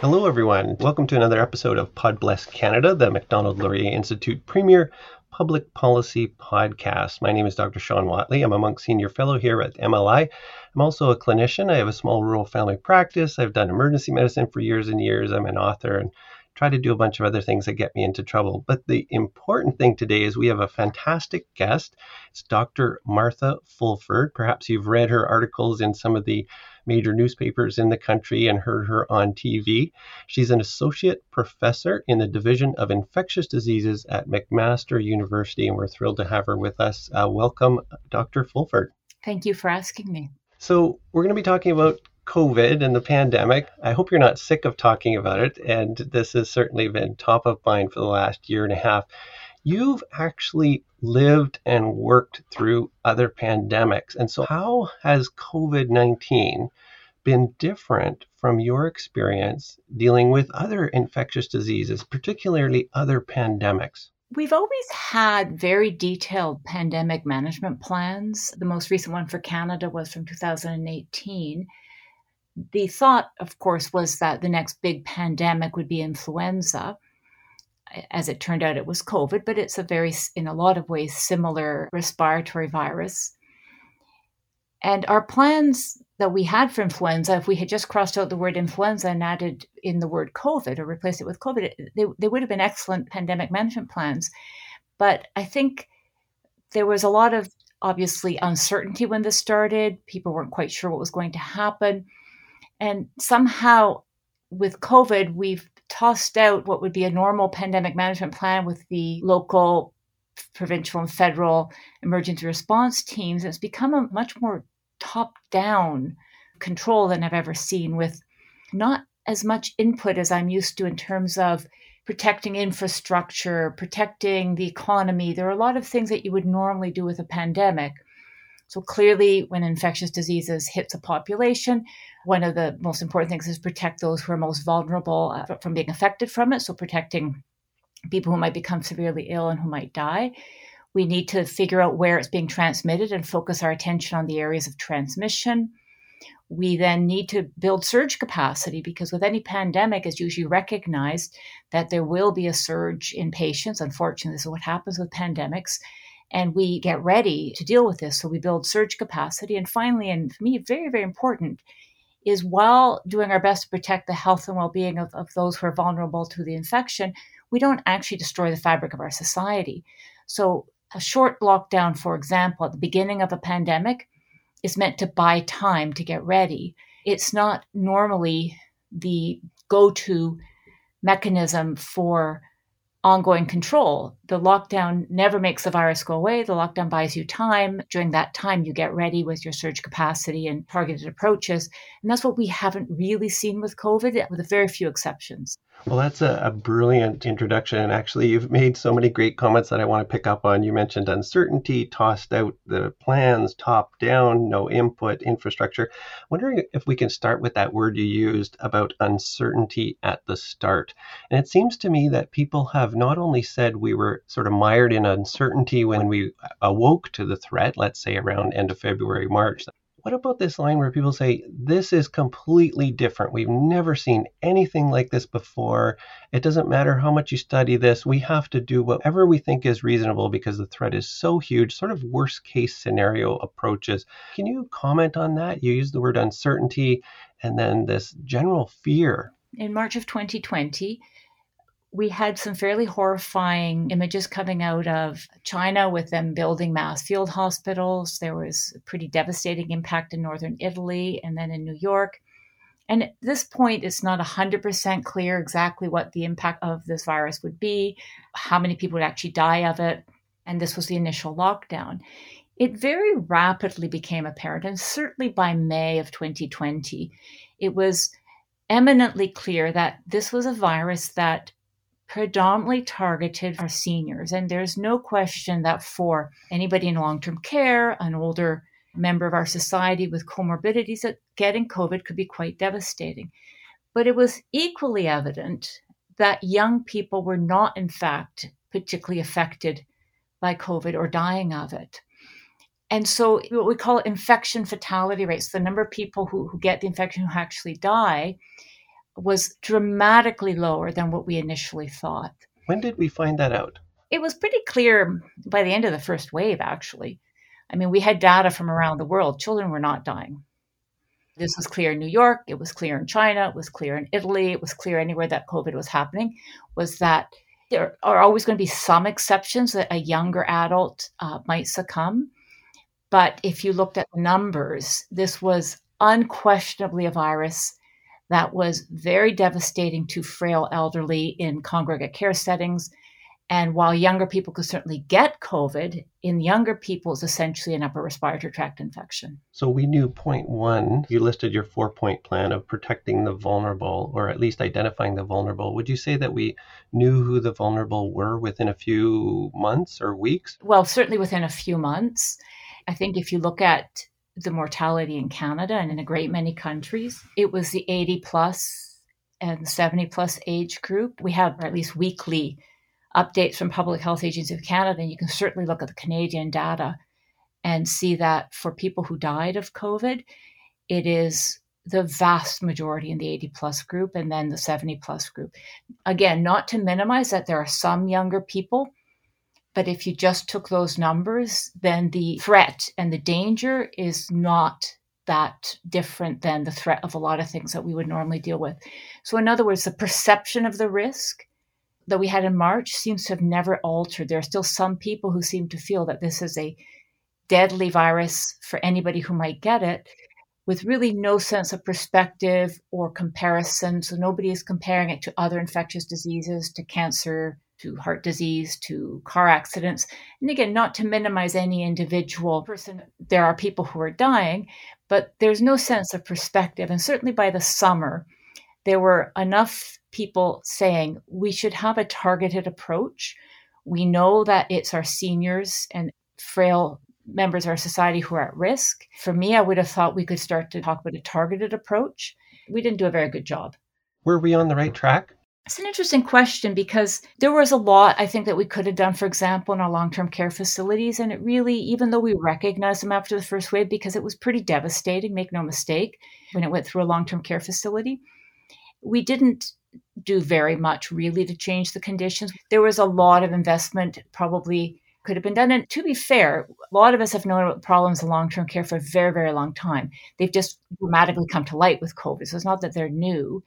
Hello, everyone. Welcome to another episode of Pod Bless Canada, the Macdonald Laurier Institute premier public policy podcast. My name is Dr. Shawn Whatley. I'm a Munk Senior Fellow here at MLI. I'm also a clinician. I have a small rural family practice. I've done emergency medicine for years and years. I'm an author and try to do a bunch of other things that get me into trouble. But the important thing today is we have a fantastic guest. It's Dr. Martha Fulford. Perhaps you've read her articles in some of the major newspapers in the country and heard her on TV. She's an associate professor in the Division of Infectious Diseases at McMaster University, and we're thrilled to have her with us. Uh, welcome, Dr. Fulford. Thank you for asking me. So, we're going to be talking about COVID and the pandemic. I hope you're not sick of talking about it. And this has certainly been top of mind for the last year and a half. You've actually lived and worked through other pandemics. And so, how has COVID 19 been different from your experience dealing with other infectious diseases, particularly other pandemics? We've always had very detailed pandemic management plans. The most recent one for Canada was from 2018 the thought, of course, was that the next big pandemic would be influenza. As it turned out, it was COVID, but it's a very, in a lot of ways, similar respiratory virus. And our plans that we had for influenza, if we had just crossed out the word influenza and added in the word COVID or replaced it with COVID, they, they would have been excellent pandemic management plans. But I think there was a lot of obviously uncertainty when this started. People weren't quite sure what was going to happen. And somehow with COVID, we've tossed out what would be a normal pandemic management plan with the local, provincial, and federal emergency response teams. It's become a much more top down control than I've ever seen, with not as much input as I'm used to in terms of protecting infrastructure, protecting the economy. There are a lot of things that you would normally do with a pandemic. So clearly, when infectious diseases hits a population, one of the most important things is protect those who are most vulnerable uh, from being affected from it. So protecting people who might become severely ill and who might die. We need to figure out where it's being transmitted and focus our attention on the areas of transmission. We then need to build surge capacity because with any pandemic, it's usually recognized that there will be a surge in patients. Unfortunately, this is what happens with pandemics and we get ready to deal with this. So we build surge capacity. And finally, and for me, very, very important, is while doing our best to protect the health and well being of, of those who are vulnerable to the infection, we don't actually destroy the fabric of our society. So a short lockdown, for example, at the beginning of a pandemic, is meant to buy time to get ready. It's not normally the go to mechanism for ongoing control. The lockdown never makes the virus go away. The lockdown buys you time. During that time, you get ready with your surge capacity and targeted approaches. And that's what we haven't really seen with COVID, with a very few exceptions. Well, that's a, a, brilliant introduction. And actually, you've made so many great comments that I want to pick up on. You mentioned uncertainty, tossed out the plans, top down, no input, infrastructure. I'm Wondering if we can start with that word you used about uncertainty at the start. And it seems to me that people have not only said we were sort of mired in uncertainty when we awoke to the threat, let's say around end of February, March, what about this line where people say, this is completely different? We've never seen anything like this before. It doesn't matter how much you study this, we have to do whatever we think is reasonable because the threat is so huge, sort of worst case scenario approaches. Can you comment on that? You use the word uncertainty and then this general fear. In March of 2020, we had some fairly horrifying images coming out of China with them building mass field hospitals. There was a pretty devastating impact in northern Italy and then in New York. And at this point, it's not 100% clear exactly what the impact of this virus would be, how many people would actually die of it. And this was the initial lockdown. It very rapidly became apparent, and certainly by May of 2020, it was eminently clear that this was a virus that predominantly targeted our seniors. And there's no question that for anybody in long term care, an older member of our society with comorbidities, that getting COVID could be quite devastating. But it was equally evident that young people were not, in fact, particularly affected by COVID or dying of it. And so, what we call infection fatality rates, the number of people who, who get the infection who actually die, was dramatically lower than what we initially thought. When did we find that out? It was pretty clear by the end of the first wave, actually. I mean, we had data from around the world. Children were not dying. This was clear in New York, it was clear in China, it was clear in Italy, it was clear anywhere that COVID was happening, was that there are always going to be some exceptions that a younger adult uh, might succumb. But if you looked at the numbers, this was unquestionably a virus that was very devastating to frail elderly in congregate care settings and while younger people could certainly get COVID, in younger people it's essentially an upper respiratory tract infection. So we knew point one, you listed your four point plan of protecting the vulnerable or at least identifying the vulnerable. Would you say that we knew who the vulnerable were within a few months or weeks? Well, certainly within a few months. I think if you look at the mortality in Canada and in a great many countries, it was the 80 plus and 70 plus age group. We have at least weekly updates from Public Health Agency of Canada, and you can certainly look at the Canadian data and see that for people who died of COVID, it is the vast majority in the 80 plus group and then the 70 plus group. Again, not to minimize that there are some younger people, but if you just took those numbers, then the threat and the danger is not that different than the threat of a lot of things that we would normally deal with. So, in other words, the perception of the risk that we had in March seems to have never altered. There are still some people who seem to feel that this is a deadly virus for anybody who might get it, with really no sense of perspective or comparison. So nobody is comparing it to other infectious diseases, to cancer, to heart disease, to car accidents. And again, not to minimize any individual person, there are people who are dying, but there's no sense of perspective. And certainly by the summer, there were enough people saying we should have a targeted approach. We know that it's our seniors and frail members of our society who are at risk. For me, I would have thought we could start to talk about a targeted approach. We didn't do a very good job. Were we on the right track? It's an interesting question because there was a lot I think that we could have done, for example, in our long term care facilities. And it really, even though we recognized them after the first wave, because it was pretty devastating, make no mistake, when it went through a long term care facility, we didn't do very much really to change the conditions. There was a lot of investment probably could have been done. And to be fair, a lot of us have known about problems in long term care for a very, very long time. They've just dramatically come to light with COVID. So it's not that they're new.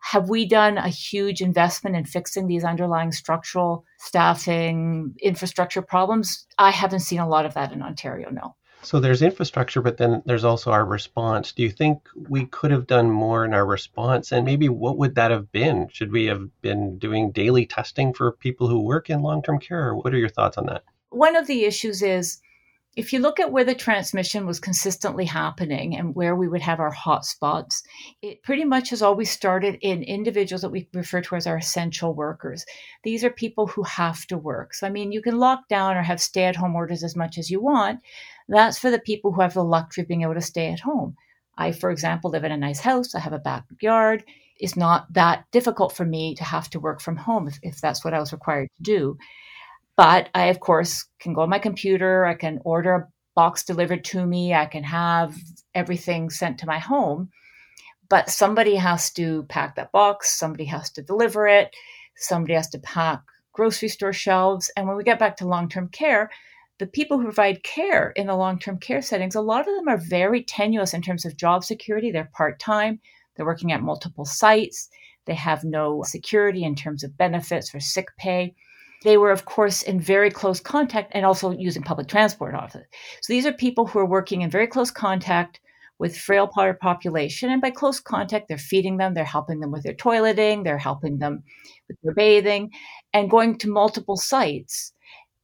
Have we done a huge investment in fixing these underlying structural staffing infrastructure problems? I haven't seen a lot of that in Ontario, no. So there's infrastructure, but then there's also our response. Do you think we could have done more in our response? And maybe what would that have been? Should we have been doing daily testing for people who work in long term care? What are your thoughts on that? One of the issues is if you look at where the transmission was consistently happening and where we would have our hotspots, it pretty much has always started in individuals that we refer to as our essential workers. These are people who have to work. So, I mean, you can lock down or have stay at home orders as much as you want. That's for the people who have the luxury of being able to stay at home. I, for example, live in a nice house, I have a backyard. It's not that difficult for me to have to work from home if, if that's what I was required to do. But I, of course, can go on my computer, I can order a box delivered to me, I can have everything sent to my home. But somebody has to pack that box, somebody has to deliver it, somebody has to pack grocery store shelves. And when we get back to long term care, the people who provide care in the long term care settings, a lot of them are very tenuous in terms of job security. They're part time, they're working at multiple sites, they have no security in terms of benefits or sick pay. They were, of course, in very close contact and also using public transport often. So these are people who are working in very close contact with frail part population. And by close contact, they're feeding them, they're helping them with their toileting, they're helping them with their bathing, and going to multiple sites.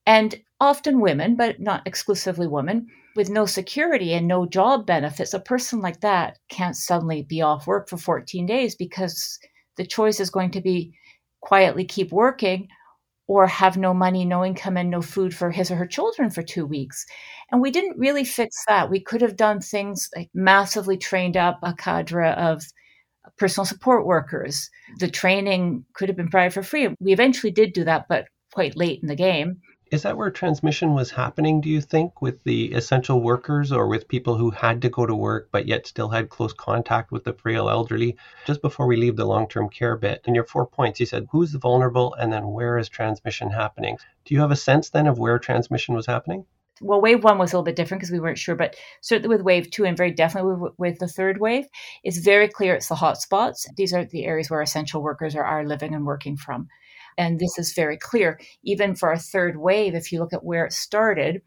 And often women, but not exclusively women, with no security and no job benefits, a person like that can't suddenly be off work for 14 days because the choice is going to be quietly keep working or have no money, no income, and no food for his or her children for two weeks. And we didn't really fix that. We could have done things like massively trained up a cadre of personal support workers. The training could have been provided for free. We eventually did do that, but quite late in the game. Is that where transmission was happening, do you think, with the essential workers or with people who had to go to work but yet still had close contact with the frail elderly? Just before we leave the long term care bit, in your four points, you said who's vulnerable and then where is transmission happening? Do you have a sense then of where transmission was happening? well, wave one was a little bit different because we weren't sure, but certainly with wave two and very definitely with, with, the third wave, it's very clear it's the hotspots. These are the areas where essential workers are, are living and working from. And this is very clear. Even for our third wave, if you look at where it started,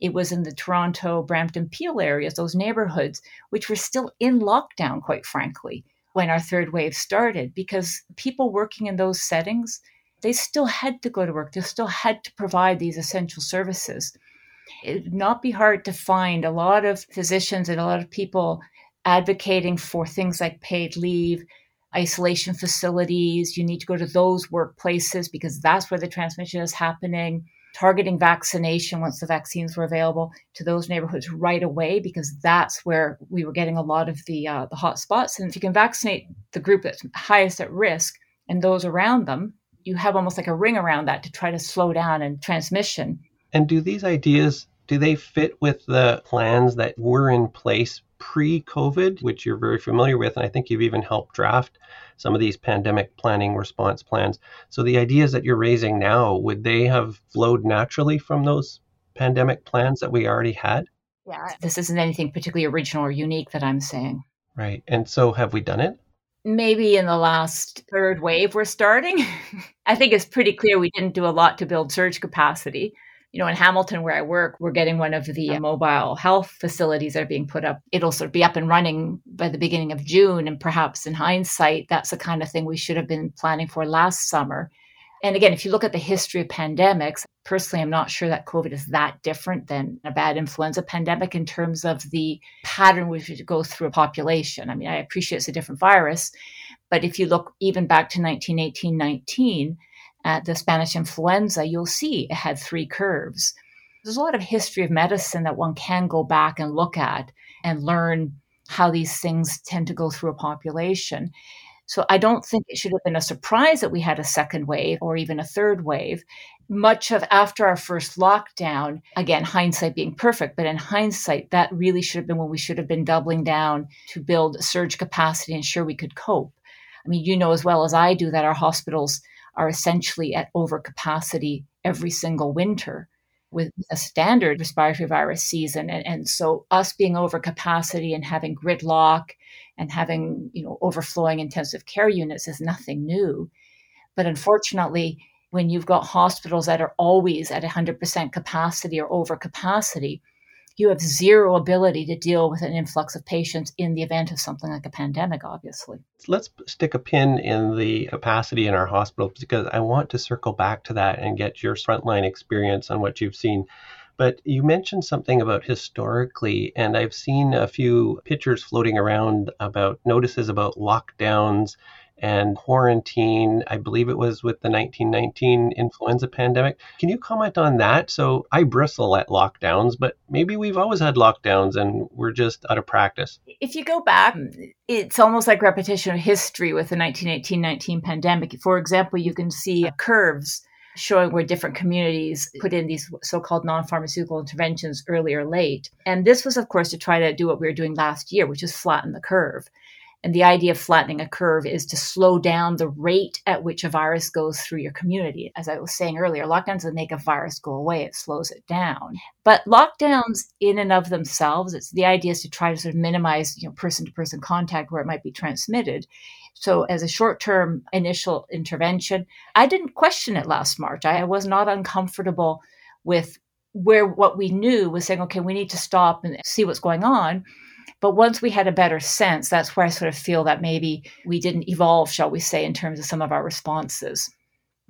it was in the Toronto, Brampton, Peel areas, those neighborhoods, which were still in lockdown, quite frankly, when our third wave started, because people working in those settings, they still had to go to work. They still had to provide these essential services. It would not be hard to find a lot of physicians and a lot of people advocating for things like paid leave, isolation facilities. You need to go to those workplaces because that's where the transmission is happening. Targeting vaccination once the vaccines were available to those neighborhoods right away because that's where we were getting a lot of the uh, the hot spots. And if you can vaccinate the group that's highest at risk and those around them, you have almost like a ring around that to try to slow down and transmission. And do these ideas do they fit with the plans that were in place pre COVID, which you're very familiar with? And I think you've even helped draft some of these pandemic planning response plans. So the ideas that you're raising now, would they have flowed naturally from those pandemic plans that we already had? Yeah, this isn't anything particularly original or unique that I'm saying. Right. And so have we done it? Maybe in the last third wave we're starting. I think it's pretty clear we didn't do a lot to build surge capacity you know, in Hamilton, where I work, we're getting one of the mobile health facilities that are being put up. It'll sort of be up and running by the beginning of June. And perhaps in hindsight, that's the kind of thing we should have been planning for last summer. And again, if you look at the history of pandemics, personally, I'm not sure that COVID is that different than a bad influenza pandemic in terms of the pattern which goes through a population. I mean, I appreciate it's a different virus, but if you look even back to 1918 19, at the Spanish influenza, you'll see it had three curves. There's a lot of history of medicine that one can go back and look at and learn how these things tend to go through a population. So I don't think it should have been a surprise that we had a second wave or even a third wave. Much of after our first lockdown, again, hindsight being perfect, but in hindsight, that really should have been when we should have been doubling down to build surge capacity and ensure we could cope. I mean, you know as well as I do that our hospitals are essentially at overcapacity every single winter with a standard respiratory virus season. And, and so us being overcapacity and having gridlock and having, you know, overflowing intensive care units is nothing new. But unfortunately, when you've got hospitals that are always at 100% capacity or overcapacity, you have zero ability to deal with an influx of patients in the event of something like a pandemic, obviously. Let's stick a pin in the capacity in our hospitals because I want to circle back to that and get your frontline experience on what you've seen. But you mentioned something about historically, and I've seen a few pictures floating around about notices about lockdowns and quarantine. I believe it was with the 1919 influenza pandemic. Can you comment on that? So I bristle at lockdowns, but maybe we've always had lockdowns and we're just out of practice. If you go back, it's almost like repetition of history with the 1918 19 pandemic. For example, you can see curves showing where different communities put in these so-called non-pharmaceutical interventions early or late. And this was, of course, to try to do what we were doing last year, which is flatten the curve. And the idea of flattening a curve is to slow down the rate at which a virus goes through your community. As I was saying earlier, lockdowns don't make a virus go away, it slows it down. But lockdowns in and of themselves, it's the idea is to try to sort of minimize, you know, person to person contact where it might be transmitted. So as a short-term initial intervention, I didn't question it last March. I was not uncomfortable with where what we knew was saying, okay, we need to stop and see what's going on but once we had a better sense, that's where I sort of feel that maybe we didn't evolve, shall we say, in terms of some of our responses.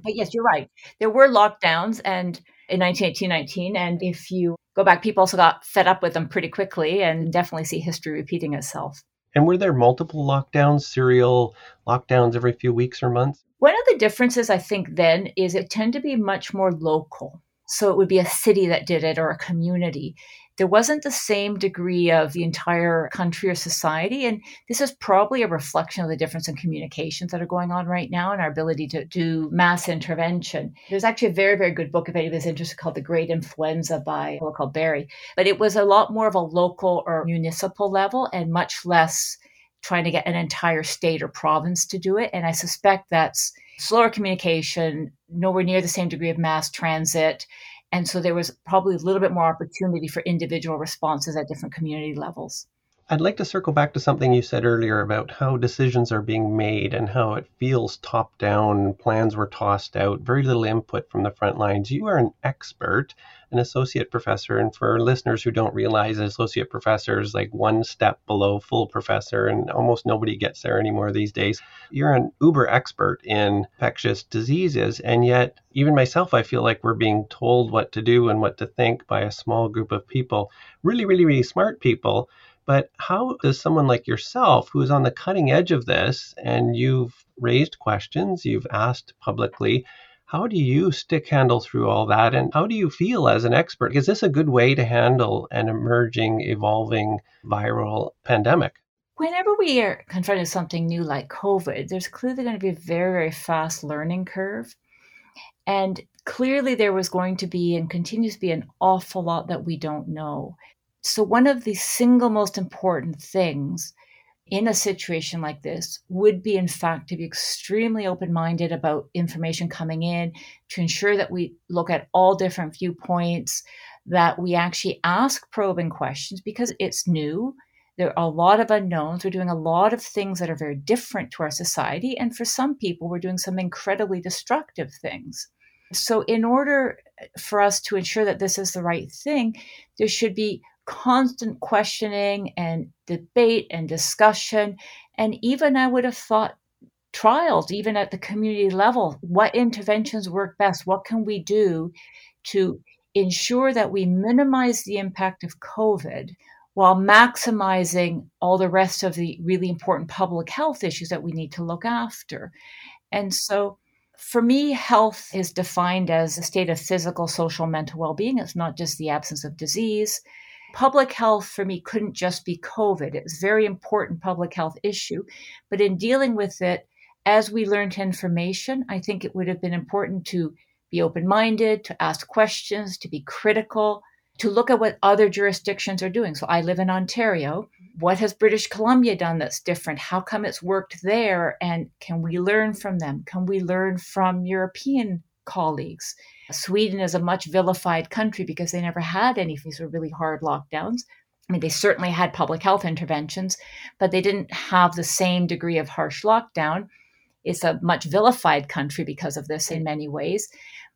But yes, you're right. There were lockdowns and in 1918-19 and if you go back people also got fed up with them pretty quickly and definitely see history repeating itself. And were there multiple lockdowns, serial lockdowns every few weeks or months? One of the differences I think then is it tend to be much more local. So it would be a city that did it or a community there wasn't the same degree of the entire country or society. And this is probably a reflection of the difference in communications that are going on right now and our ability to do mass intervention. There's actually a very, very good book, if anybody's interested, called The Great Influenza by a called Barry. But it was a lot more of a local or municipal level and much less trying to get an entire state or province to do it. And I suspect that's slower communication, nowhere near the same degree of mass transit, and so there was probably a little bit more opportunity for individual responses at different community levels. I'd like to circle back to something you said earlier about how decisions are being made and how it feels top down. Plans were tossed out, very little input from the front lines. You are an expert, an associate professor, and for listeners who don't realize, associate professor is like one step below full professor, and almost nobody gets there anymore these days. You're an uber expert in infectious diseases, and yet, even myself, I feel like we're being told what to do and what to think by a small group of people, really, really, really smart people but how does someone like yourself, who is on the cutting edge of this, and you've raised questions, you've asked publicly, how do you stick handle through all that? And how do you feel as an expert? Is this a good way to handle an emerging, evolving viral pandemic? Whenever we are confronted with something new like COVID, there's clearly going to be a very, very fast learning curve. And clearly, there was going to be and continues to be an awful lot that we don't know. So, one of the single most important things in a situation like this would be, in fact, to be extremely open minded about information coming in, to ensure that we look at all different viewpoints, that we actually ask probing questions because it's new. There are a lot of unknowns. We're doing a lot of things that are very different to our society. And for some people, we're doing some incredibly destructive things. So, in order for us to ensure that this is the right thing, there should be constant questioning and debate and discussion. And even I would have thought trials, even at the community level. What interventions work best? What can we do to ensure that we minimize the impact of COVID while maximizing all the rest of the really important public health issues that we need to look after? And so, for me, health is defined as a state of physical, social, mental well being. It's not just the absence of disease. Public health for me couldn't just be COVID. It was a very important public health issue. But in dealing with it, as we learned information, I think it would have been important to be open minded, to ask questions, to be critical, to look at what other jurisdictions are doing. So I live in Ontario. What has British Columbia done that's different? How come it's worked there? And can we learn from them? Can we learn from European colleagues? Sweden is a much vilified country because they never had any of these really hard lockdowns. I mean, they certainly had public health interventions, but they didn't have the same degree of harsh lockdown. It's a much vilified country because of this in many ways.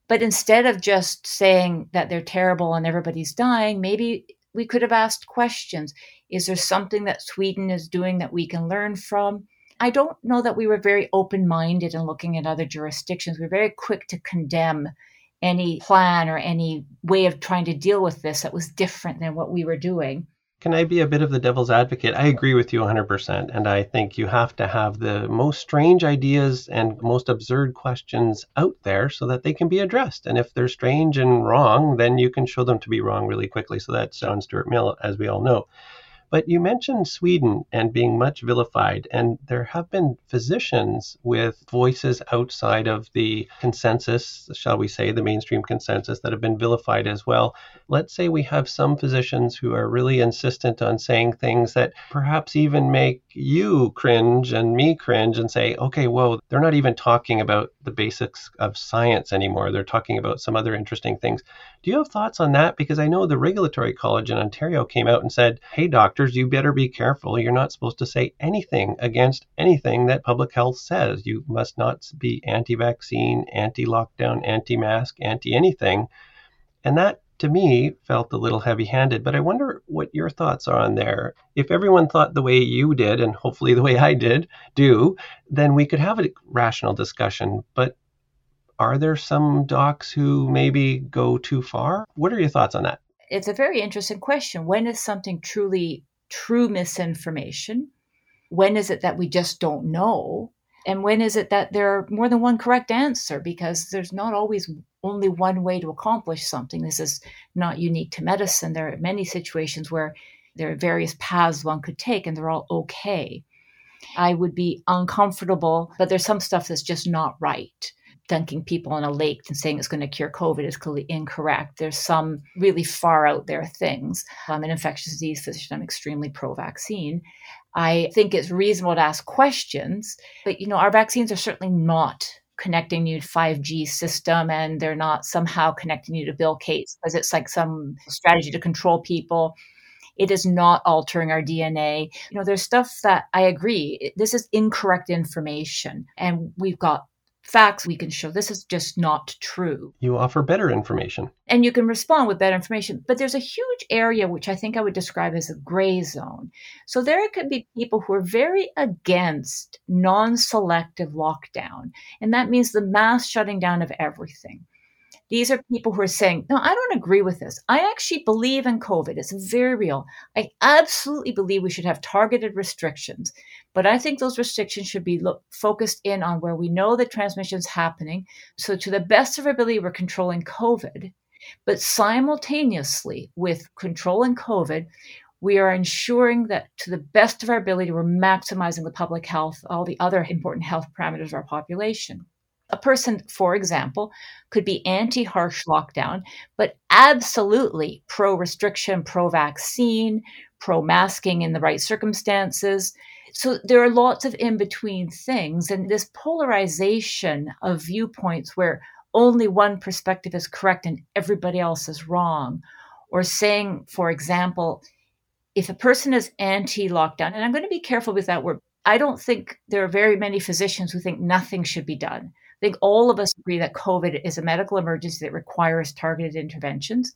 But instead of just saying that they're terrible and everybody's dying, maybe we could have asked questions. Is there something that Sweden is doing that we can learn from? I don't know that we were very open minded in looking at other jurisdictions. We we're very quick to condemn any plan or any way of trying to deal with this that was different than what we were doing. Can I be a bit of the devil's advocate? I agree with you 100%. And I think you have to have the most strange ideas and most absurd questions out there so that they can be addressed. And if they're strange and wrong, then you can show them to be wrong really quickly. So that's John Stuart Mill, as we all know. But you mentioned Sweden and being much vilified, and there have been physicians with voices outside of the consensus, shall we say, the mainstream consensus, that have been vilified as well. Let's say we have some physicians who are really insistent on saying things that perhaps even make you cringe and me cringe and say, okay, whoa, they're not even talking about the basics of science anymore. They're talking about some other interesting things. Do you have thoughts on that? Because I know the Regulatory College in Ontario came out and said, hey, doctor, doctors, you better be careful. You're not supposed to say anything against anything that public health says. You must not be anti vaccine, anti lockdown, anti mask, anti anything. And that to me felt a little heavy handed, but I wonder what your thoughts are on there. If everyone thought the way you did, and hopefully the way I did, do, then we could have a rational discussion. But are there some docs who maybe go too far? What are your thoughts on that? It's a very interesting question. When is something truly true misinformation? When is it that we just don't know? And when is it that there are more than one correct answer? Because there's not always only one way to accomplish something. This is not unique to medicine. There are many situations where there are various paths one could take, and they're all okay. I would be uncomfortable, but there's some stuff that's just not right. Dunking people in a lake and saying it's going to cure COVID is clearly incorrect. There's some really far out there things. I'm an infectious disease physician. I'm extremely pro vaccine. I think it's reasonable to ask questions, but you know, our vaccines are certainly not connecting you to 5G system and they're not somehow connecting you to Bill Gates because it's like some strategy to control people. It is not altering our DNA. You know, there's stuff that I agree. This is incorrect information. And we've got facts we can show this is just not true. You offer better information. And you can respond with better information. But there's a huge area which I think I would describe as a gray zone. So there could be people who are very against non selective lockdown. And that means the mass shutting down of everything. These are people who are saying, no, I don't agree with this. I actually believe in COVID. It's very real. I absolutely believe we should have targeted restrictions. But I think those restrictions should be look, focused in on where we know the transmission is happening. So, to the best of our ability, we're controlling COVID. But simultaneously with controlling COVID, we are ensuring that to the best of our ability, we're maximizing the public health, all the other important health parameters of our population. A person, for example, could be anti harsh lockdown, but absolutely pro restriction, pro vaccine, pro masking in the right circumstances. So there are lots of in between things. And this polarization of viewpoints where only one perspective is correct and everybody else is wrong, or saying, for example, if a person is anti lockdown, and I'm going to be careful with that word, I don't think there are very many physicians who think nothing should be done. I think all of us agree that COVID is a medical emergency that requires targeted interventions.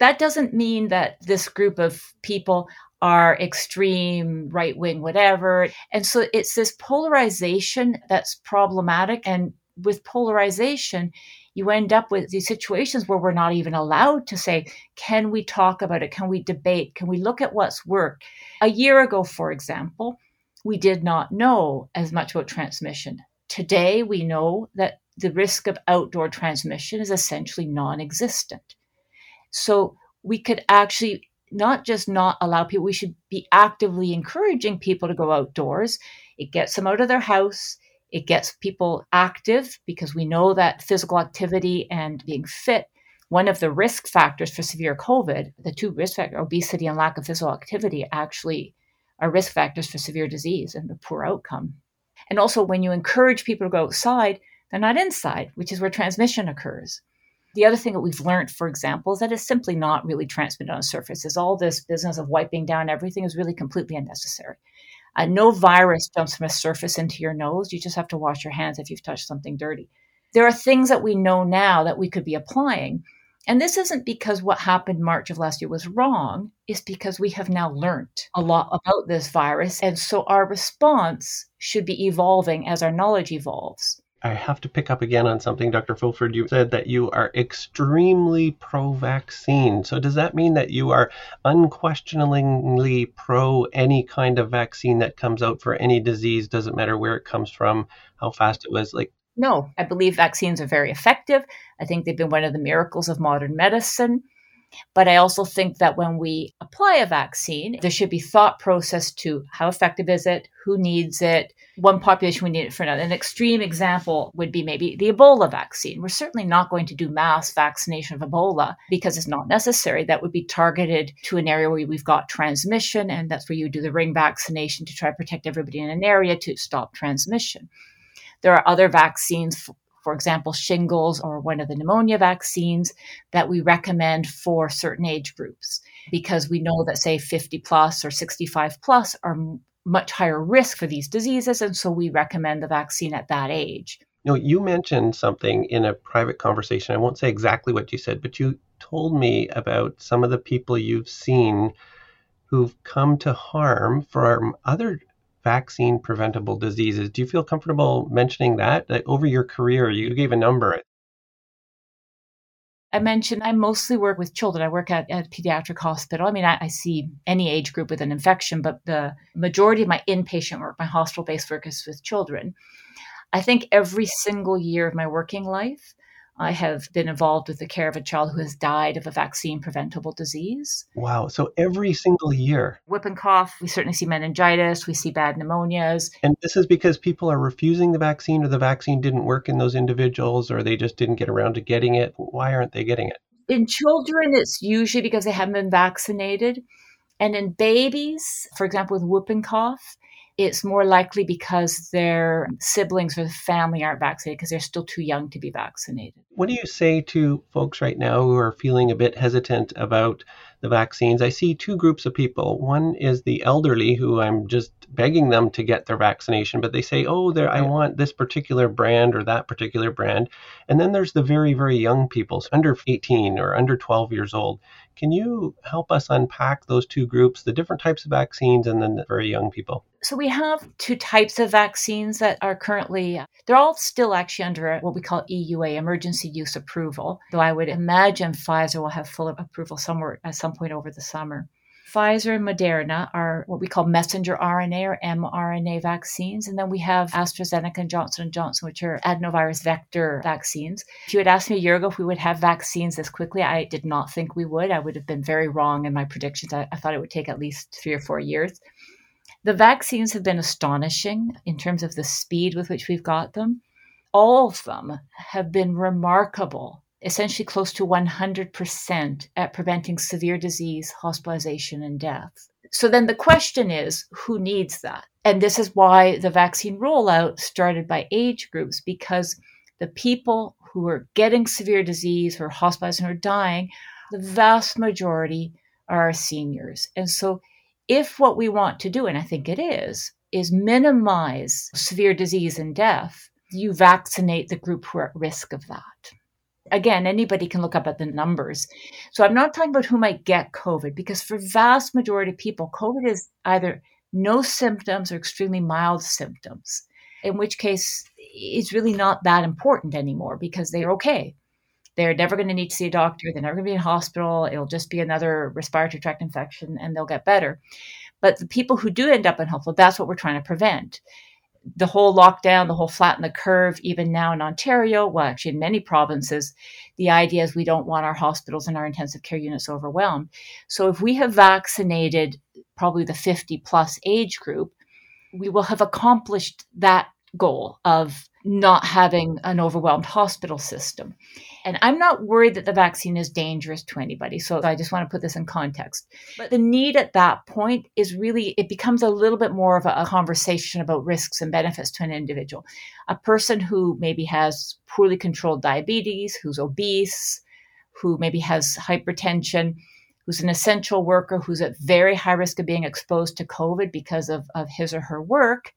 That doesn't mean that this group of people are extreme, right wing, whatever. And so it's this polarization that's problematic. And with polarization, you end up with these situations where we're not even allowed to say, can we talk about it? Can we debate? Can we look at what's worked? A year ago, for example, we did not know as much about transmission. Today, we know that the risk of outdoor transmission is essentially non existent. So we could actually not just not allow people, we should be actively encouraging people to go outdoors. It gets them out of their house. It gets people active because we know that physical activity and being fit, one of the risk factors for severe COVID, the two risk factors, obesity and lack of physical activity, actually are risk factors for severe disease and a poor outcome. And also, when you encourage people to go outside, they're not inside, which is where transmission occurs. The other thing that we've learned, for example, is that it's simply not really transmitted on a surface. Is all this business of wiping down everything is really completely unnecessary. Uh, no virus jumps from a surface into your nose. You just have to wash your hands if you've touched something dirty. There are things that we know now that we could be applying. And this isn't because what happened March of last year was wrong. It's because we have now learned a lot about this virus. And so our response should be evolving as our knowledge evolves. I have to pick up again on something, Dr. Fulford. You said that you are extremely pro vaccine. So, does that mean that you are unquestioningly pro any kind of vaccine that comes out for any disease? Doesn't matter where it comes from, how fast it was? Like, no, I believe vaccines are very effective. I think they've been one of the miracles of modern medicine. But I also think that when we apply a vaccine, there should be thought process to how effective is it, who needs it, one population we need it for another. An extreme example would be maybe the Ebola vaccine. We're certainly not going to do mass vaccination of Ebola because it's not necessary. That would be targeted to an area where we've got transmission, and that's where you do the ring vaccination to try to protect everybody in an area to stop transmission. There are other vaccines, for example, shingles or one of the pneumonia vaccines that we recommend for certain age groups because we know that, say, 50 plus or 65 plus are much higher risk for these diseases. And so we recommend the vaccine at that age. Know, you mentioned something in a private conversation. I won't say exactly what you said, but you told me about some of the people you've seen who've come to harm from other vaccine preventable diseases. Do you feel comfortable mentioning that? Over your career, you gave a number. I mentioned I mostly work with children. I work at, at a pediatric hospital. I mean, I, I, see any age group with an infection, but the majority of my inpatient work, my hospital based work, is with children. I think every single year of my working life, I have been involved with the care of a child who has died of a vaccine preventable disease. Wow. So every single year. Whooping cough, we certainly see meningitis, we see bad pneumonias. And this is because people are refusing the vaccine or the vaccine didn't work in those individuals or they just didn't get around to getting it. Why aren't they getting it? In children, it's usually because they haven't been vaccinated. And in babies, for example, with whooping cough, it's more likely because their siblings or the family aren't vaccinated because they're still too young to be vaccinated. What do you say to folks right now who are feeling a bit hesitant about the vaccines? I see two groups of people. One is the elderly who I'm just begging them to get their vaccination, but they say, "Oh, there I want this particular brand or that particular brand." And then there's the very very young people, under 18 or under 12 years old. Can you help us unpack those two groups, the different types of vaccines and then the very young people? So we have two types of vaccines that are currently they're all still actually under what we call EUA emergency use approval. Though I would imagine Pfizer will have full approval somewhere at some point over the summer. Pfizer and Moderna are what we call messenger RNA or mRNA vaccines, and then we have AstraZeneca and Johnson and Johnson, which are adenovirus vector vaccines. If you had asked me a year ago if we would have vaccines this quickly, I did not think we would. I would have been very wrong in my predictions. I, I thought it would take at least three or four years. The vaccines have been astonishing in terms of the speed with which we've got them. All of them have been remarkable essentially close to 100% at preventing severe disease, hospitalization, and death. So then the question is who needs that? And this is why the vaccine rollout started by age groups, because the people who are getting severe disease, are hospitalized, and are dying, the vast majority are seniors. And so if what we want to do, and I think it is, is minimize severe disease and death, you vaccinate the group who are at risk of that again, anybody can look up at the numbers. So I'm not talking about who might get COVID because for vast majority of people, COVID is either no symptoms or extremely mild symptoms, in which case it's really not that important anymore because they're okay. They're never going to need to see a doctor. They're never going to be in hospital. It'll just be another respiratory tract infection and they'll get better. But the people who do end up in hospital, that's what we're trying to prevent the whole lockdown, the whole flatten the curve, even now in Ontario, well, actually in many provinces, the idea is we don't want our hospitals and our intensive care units overwhelmed. So if we have vaccinated probably the 50 plus age group, we will have accomplished that goal of not having an overwhelmed hospital system. And I'm not worried that the vaccine is dangerous to anybody. So I just want to put this in context. But the need at that point is really, it becomes a little bit more of a, a conversation about risks and benefits to an individual. A person who maybe has poorly controlled diabetes, who's obese, who maybe has hypertension, who's an essential worker, who's at very high risk of being exposed to COVID because of, of his or her work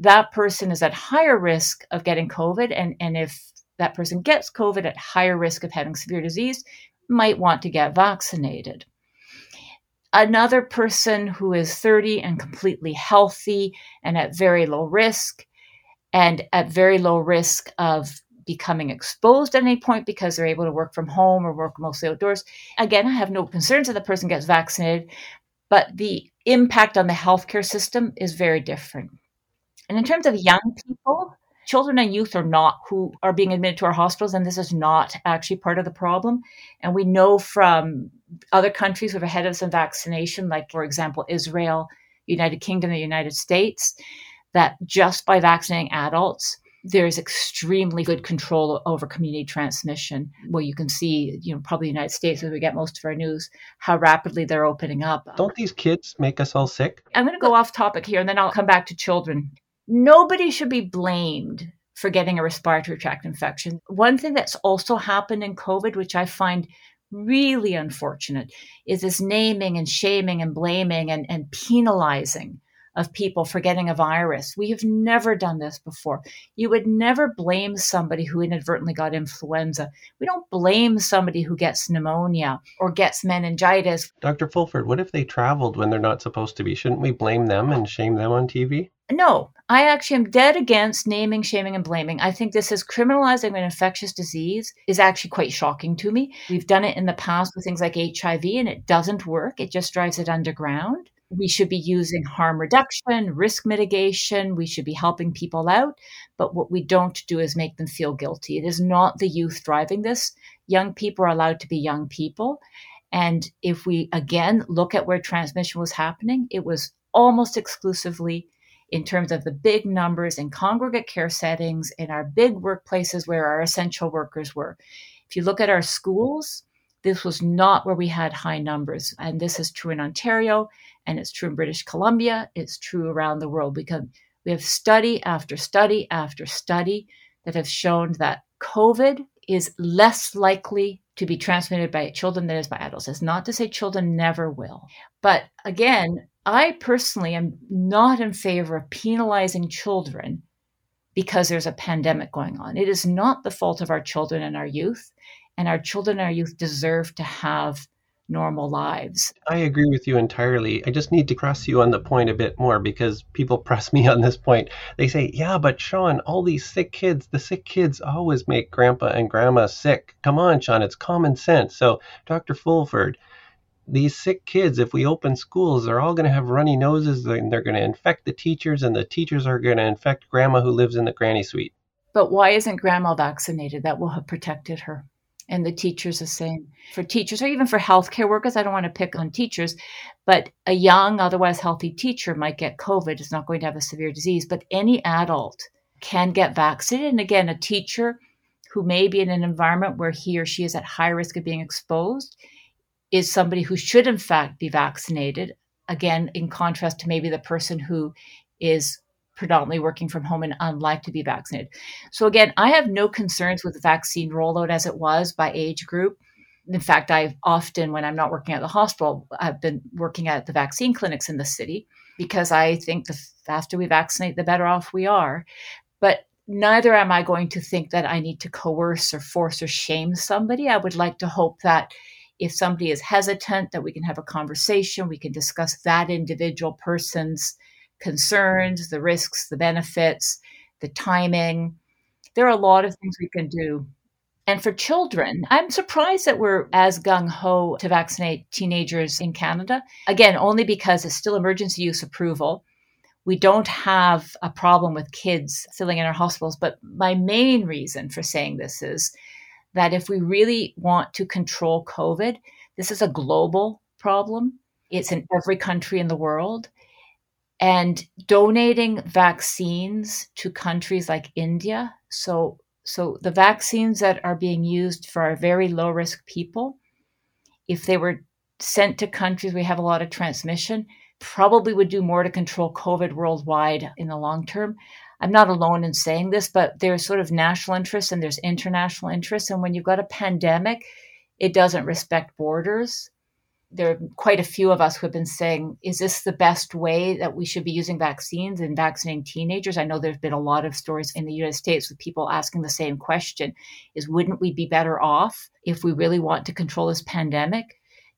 that person is at higher risk of getting COVID. And, and if that person gets COVID at higher risk of having severe disease, might want to get vaccinated. Another person who is 30 and completely healthy and at very low risk, and at very low risk of becoming exposed at any point because they're able to work from home or work mostly outdoors. Again, I have no concerns that the person gets vaccinated, but the impact on the healthcare system is very different. And in terms of young people, children and youth are not who are being admitted to our hospitals, and this is not actually part of the problem. And we know from other countries who have ahead of us in vaccination, like, for example, Israel, United Kingdom, the United States, that just by vaccinating adults, there's extremely good control over community transmission. Where you can see you know probably the united states where we get most of our news how rapidly they're opening up. Don't these kids make us all sick? I'm going to go off topic here and then i'll come back to children nobody should be blamed for getting a respiratory tract infection. One thing that's also happened in COVID, which I find really unfortunate, is this naming and shaming and blaming and, and penalizing of people for getting a virus. We have never done this before. You would never blame somebody who inadvertently got influenza. We don't blame somebody who gets pneumonia or gets meningitis. Dr. Fulford, what if they traveled when they're not supposed to be? Shouldn't we blame them and shame them on TV? No, I actually am dead against naming, shaming, and blaming. I think this is criminalizing an infectious disease is actually quite shocking to me. We've done it in the past with things like HIV and it doesn't work. It just drives it underground. We should be using harm reduction, risk mitigation. We should be helping people out. But what we don't do is make them feel guilty. It is not the youth driving this. Young people are allowed to be young people. And if we again look at where transmission was happening, it was almost exclusively in terms of the big numbers in congregate care settings, in our big workplaces where our essential workers were. If you look at our schools, this was not where we had high numbers. And this is true in Ontario and it's true in British Columbia. It's true around the world because we have study after study after study that have shown that COVID is less likely to be transmitted by children than it is by adults. It's not to say children never will. But again, I personally am not in favor of penalizing children because there's a pandemic going on. It is not the fault of our children and our youth, and our children and our youth deserve to have normal lives. I agree with you entirely. I just need to press you on the point a bit more because people press me on this point. They say, Yeah, but Shawn, all these sick kids, the sick kids always make grandpa and grandma sick. Come on, Shawn, it's common sense. So, Dr. Fulford, these sick kids, if we open schools, they're all going to have runny noses and they're going to infect the teachers, and the teachers are going to infect grandma who lives in the granny suite. But why isn't grandma vaccinated? That will have protected her. And the teachers the same. For teachers or even for healthcare workers, I don't want to pick on teachers, but a young, otherwise healthy teacher might get COVID. It's not going to have a severe disease, but any adult can get vaccinated. And again, a teacher who may be in an environment where he or she is at high risk of being exposed is somebody who should, in fact, be vaccinated. Again, in contrast to maybe the person who is predominantly working from home and unlikely to be vaccinated. So, again, I have no concerns with the vaccine rollout as it was by age group. In fact, I've often, when I'm not working at the hospital, I've been working at the vaccine clinics in the city because I think the faster we vaccinate, the better off we are. But neither am I going to think that I need to coerce or force or shame somebody. I would like to hope that if somebody is hesitant, that we can have a conversation. We can discuss that individual person's concerns, the risks, the benefits, the timing. There are a lot of things we can do. And for children, I'm surprised that we're as gung ho to vaccinate teenagers in Canada. Again, only because it's still emergency use approval. We don't have a problem with kids filling in our hospitals. But my main reason for saying this is that if we really want to control COVID, this is a global problem. It's in every country in the world. And donating vaccines to countries like India, so so the vaccines that are being used for our very low risk people, if they were sent to countries we have a lot of transmission, probably would do more to control COVID worldwide in the long term. I'm not alone in saying this, but there's sort of national interest and there's international interest. And when you've got a pandemic, it doesn't respect borders. There are quite a few of us who have been saying, is this the best way that we should be using vaccines and vaccinating teenagers? I know there's been a lot of stories in the United States with people asking the same question is wouldn't we be better off if we really want to control this pandemic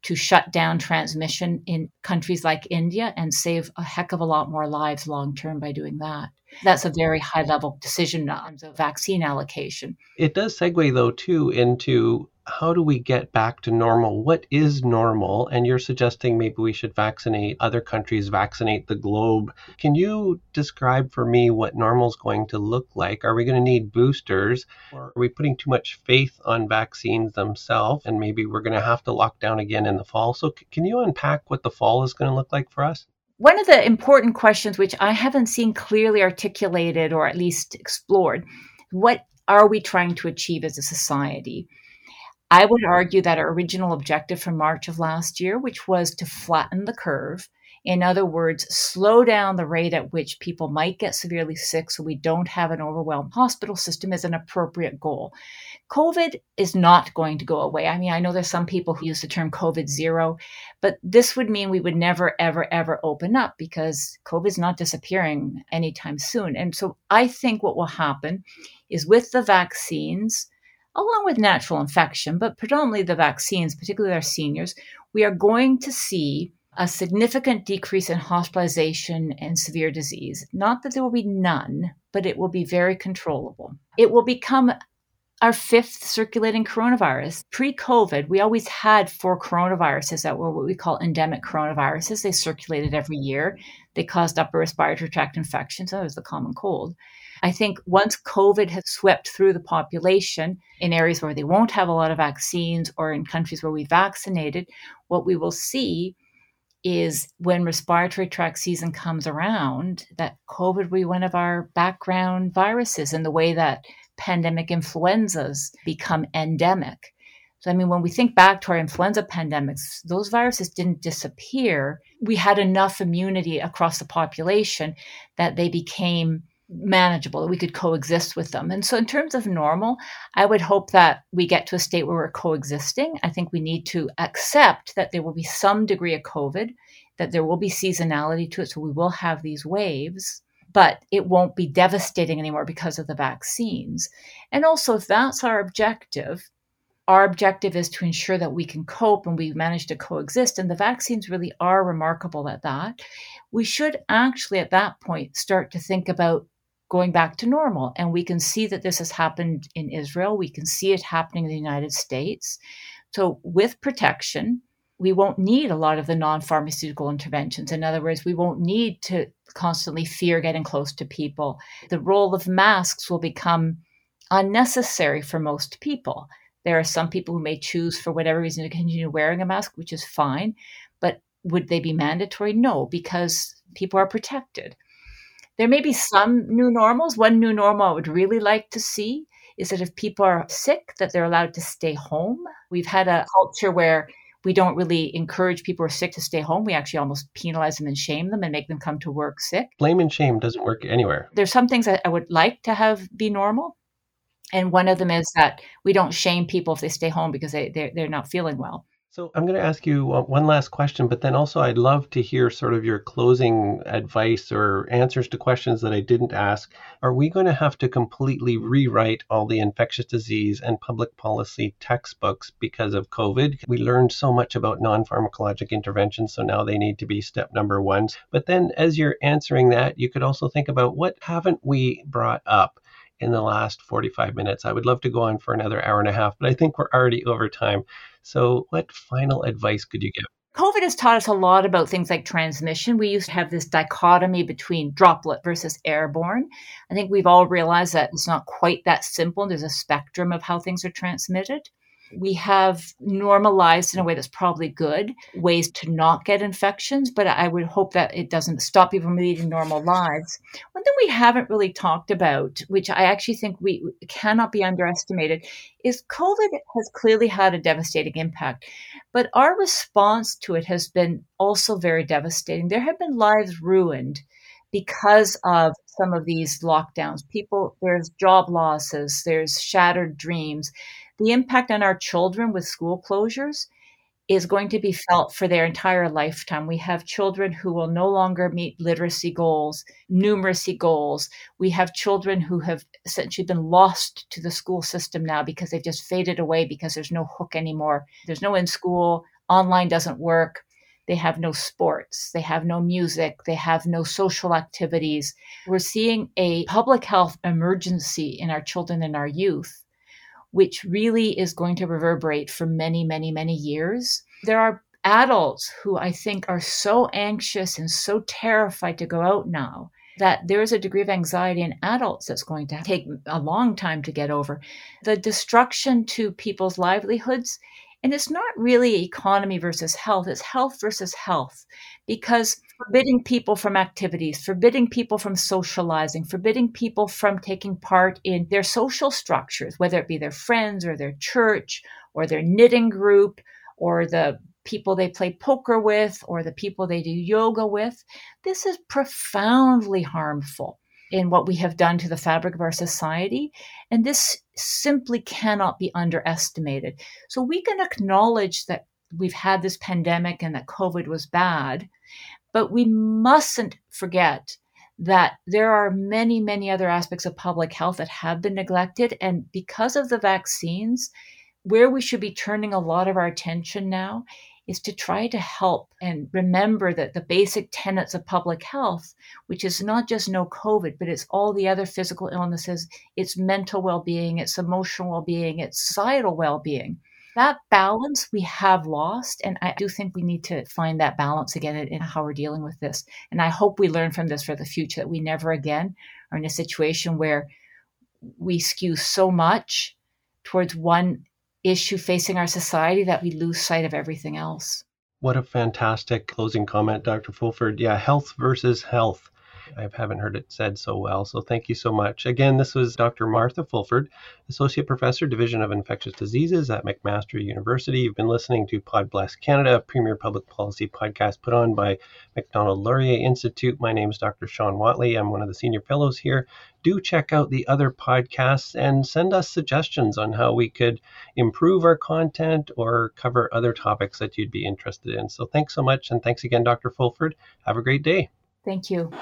to shut down transmission in countries like India and save a heck of a lot more lives long term by doing that? That's a very high level decision in terms of vaccine allocation. It does segue, though, too, into how do we get back to normal? What is normal? And you're suggesting maybe we should vaccinate other countries, vaccinate the globe. Can you describe for me what normal is going to look like? Are we going to need boosters? Or are we putting too much faith on vaccines themselves? And maybe we're going to have to lock down again in the fall. So, can you unpack what the fall is going to look like for us? One of the important questions, which I haven't seen clearly articulated or at least explored, what are we trying to achieve as a society? I would argue that our original objective from March of last year, which was to flatten the curve, in other words, slow down the rate at which people might get severely sick so we don't have an overwhelmed hospital system, is an appropriate goal. COVID is not going to go away. I mean, I know there's some people who use the term COVID zero, but this would mean we would never, ever, ever open up because COVID is not disappearing anytime soon. And so I think what will happen is with the vaccines, along with natural infection, but predominantly the vaccines, particularly our seniors, we are going to see a significant decrease in hospitalization and severe disease. Not that there will be none, but it will be very controllable. It will become our fifth circulating coronavirus. Pre COVID, we always had four coronaviruses that were what we call endemic coronaviruses. They circulated every year. They caused upper respiratory tract infections. That was the common cold. I think once COVID has swept through the population in areas where they won't have a lot of vaccines or in countries where we vaccinated, what we will see is when respiratory tract season comes around, that COVID will be one of our background viruses in the way that pandemic influenzas become endemic. So, I mean, when we think back to our influenza pandemics, those viruses didn't disappear. We had enough immunity across the population that they became manageable, we could coexist with them. And so, in terms of normal, I would hope that we get to a state where we're coexisting. I think we need to accept that there will be some degree of COVID, that there will be seasonality to it. So, we will have these waves, but it won't be devastating anymore because of the vaccines. And also, if that's our objective, our objective is to ensure that we can cope and we manage to coexist. And the vaccines really are remarkable at that. We should actually, at that point, start to think about going back to normal. And we can see that this has happened in Israel. We can see it happening in the United States. So, with protection, we won't need a lot of the non pharmaceutical interventions. In other words, we won't need to constantly fear getting close to people. The role of masks will become unnecessary for most people. There are some people who may choose, for whatever reason, to continue wearing a mask, which is fine. But would they be mandatory? No, because people are protected. There may be some new normals. One new normal I would really like to see is that if people are sick, that they're allowed to stay home. We've had a culture where we don't really encourage people who are sick to stay home. We actually almost penalize them and shame them and make them come to work sick. Blame and shame doesn't work anywhere. There's some things that I would like to have be normal. And one of them is that we don't shame people if they stay home because they, they're, they're not feeling well. So I'm going to ask you one last question, but then also I'd love to hear sort of your closing advice or answers to questions that I didn't ask. Are we going to have to completely rewrite all the infectious disease and public policy textbooks because of COVID? We learned so much about non pharmacologic interventions, so now they need to be step number one. But then as you're answering that, you could also think about what haven't we brought up? In the last 45 minutes. I would love to go on for another hour and a half, but I think we're already over time. So, what final advice could you give? COVID has taught us a lot about things like transmission. We used to have this dichotomy between droplet versus airborne. I think we've all realized that it's not quite that simple. There's a spectrum of how things are transmitted we have normalized in a way that's probably good ways to not get infections, but I would hope that it doesn't stop people from leading normal lives. One thing we haven't really talked about, which I actually think we cannot be underestimated, is COVID has clearly had a devastating impact, but our response to it has been also very devastating. There have been lives ruined because of some of these lockdowns. People, there's job losses, there's shattered dreams the impact on our children with school closures is going to be felt for their entire lifetime. We have children who will no longer meet literacy goals, numeracy goals. We have children who have essentially been lost to the school system now because they've just faded away because there's no hook anymore. There's no in school, online doesn't work. They have no sports, they have no music, they have no social activities. We're seeing a public health emergency in our children and our youth which really is going to reverberate for many, many, many years. There are adults who I think are so anxious and so terrified to go out now that there is a degree of anxiety in adults that's going to take a long time to get over. The destruction to people's livelihoods and it's not really economy versus health, it's health versus health. Because forbidding people from activities, forbidding people from socializing, forbidding people from taking part in their social structures, whether it be their friends or their church or their knitting group or the people they play poker with or the people they do yoga with, this is profoundly harmful in what we have done to the fabric of our society. And this simply cannot be underestimated. So we can acknowledge that we've had this pandemic and that COVID was bad, but we mustn't forget that there are many, many other aspects of public health that have been neglected. And because of the vaccines, where we should be turning a lot of our attention now is to try to help and remember that the basic tenets of public health, which is not just no COVID, but it's all the other physical illnesses, it's mental well being, it's emotional well being, it's societal well being. That balance we have lost. And I do think we need to find that balance again in how we're dealing with this. And I hope we learn from this for the future that we never again are in a situation where we skew so much towards one issue facing our society that we lose sight of everything else. What a fantastic closing comment, Dr. Fulford. Yeah, health versus health. I haven't heard it said so well. So thank you so much. Again, this was Dr. Martha Fulford, Associate Professor, Division of Infectious Diseases at McMaster University. You've been listening to Pod Bless Canada, a premier public policy podcast put on by Macdonald Laurier Institute. My name is Dr. Shawn Whatley. I'm one of the senior fellows here. Do check out the other podcasts and send us suggestions on how we could improve our content or cover other topics that you'd be interested in. So thanks so much. And thanks again, Dr. Fulford. Have a great day. Thank you.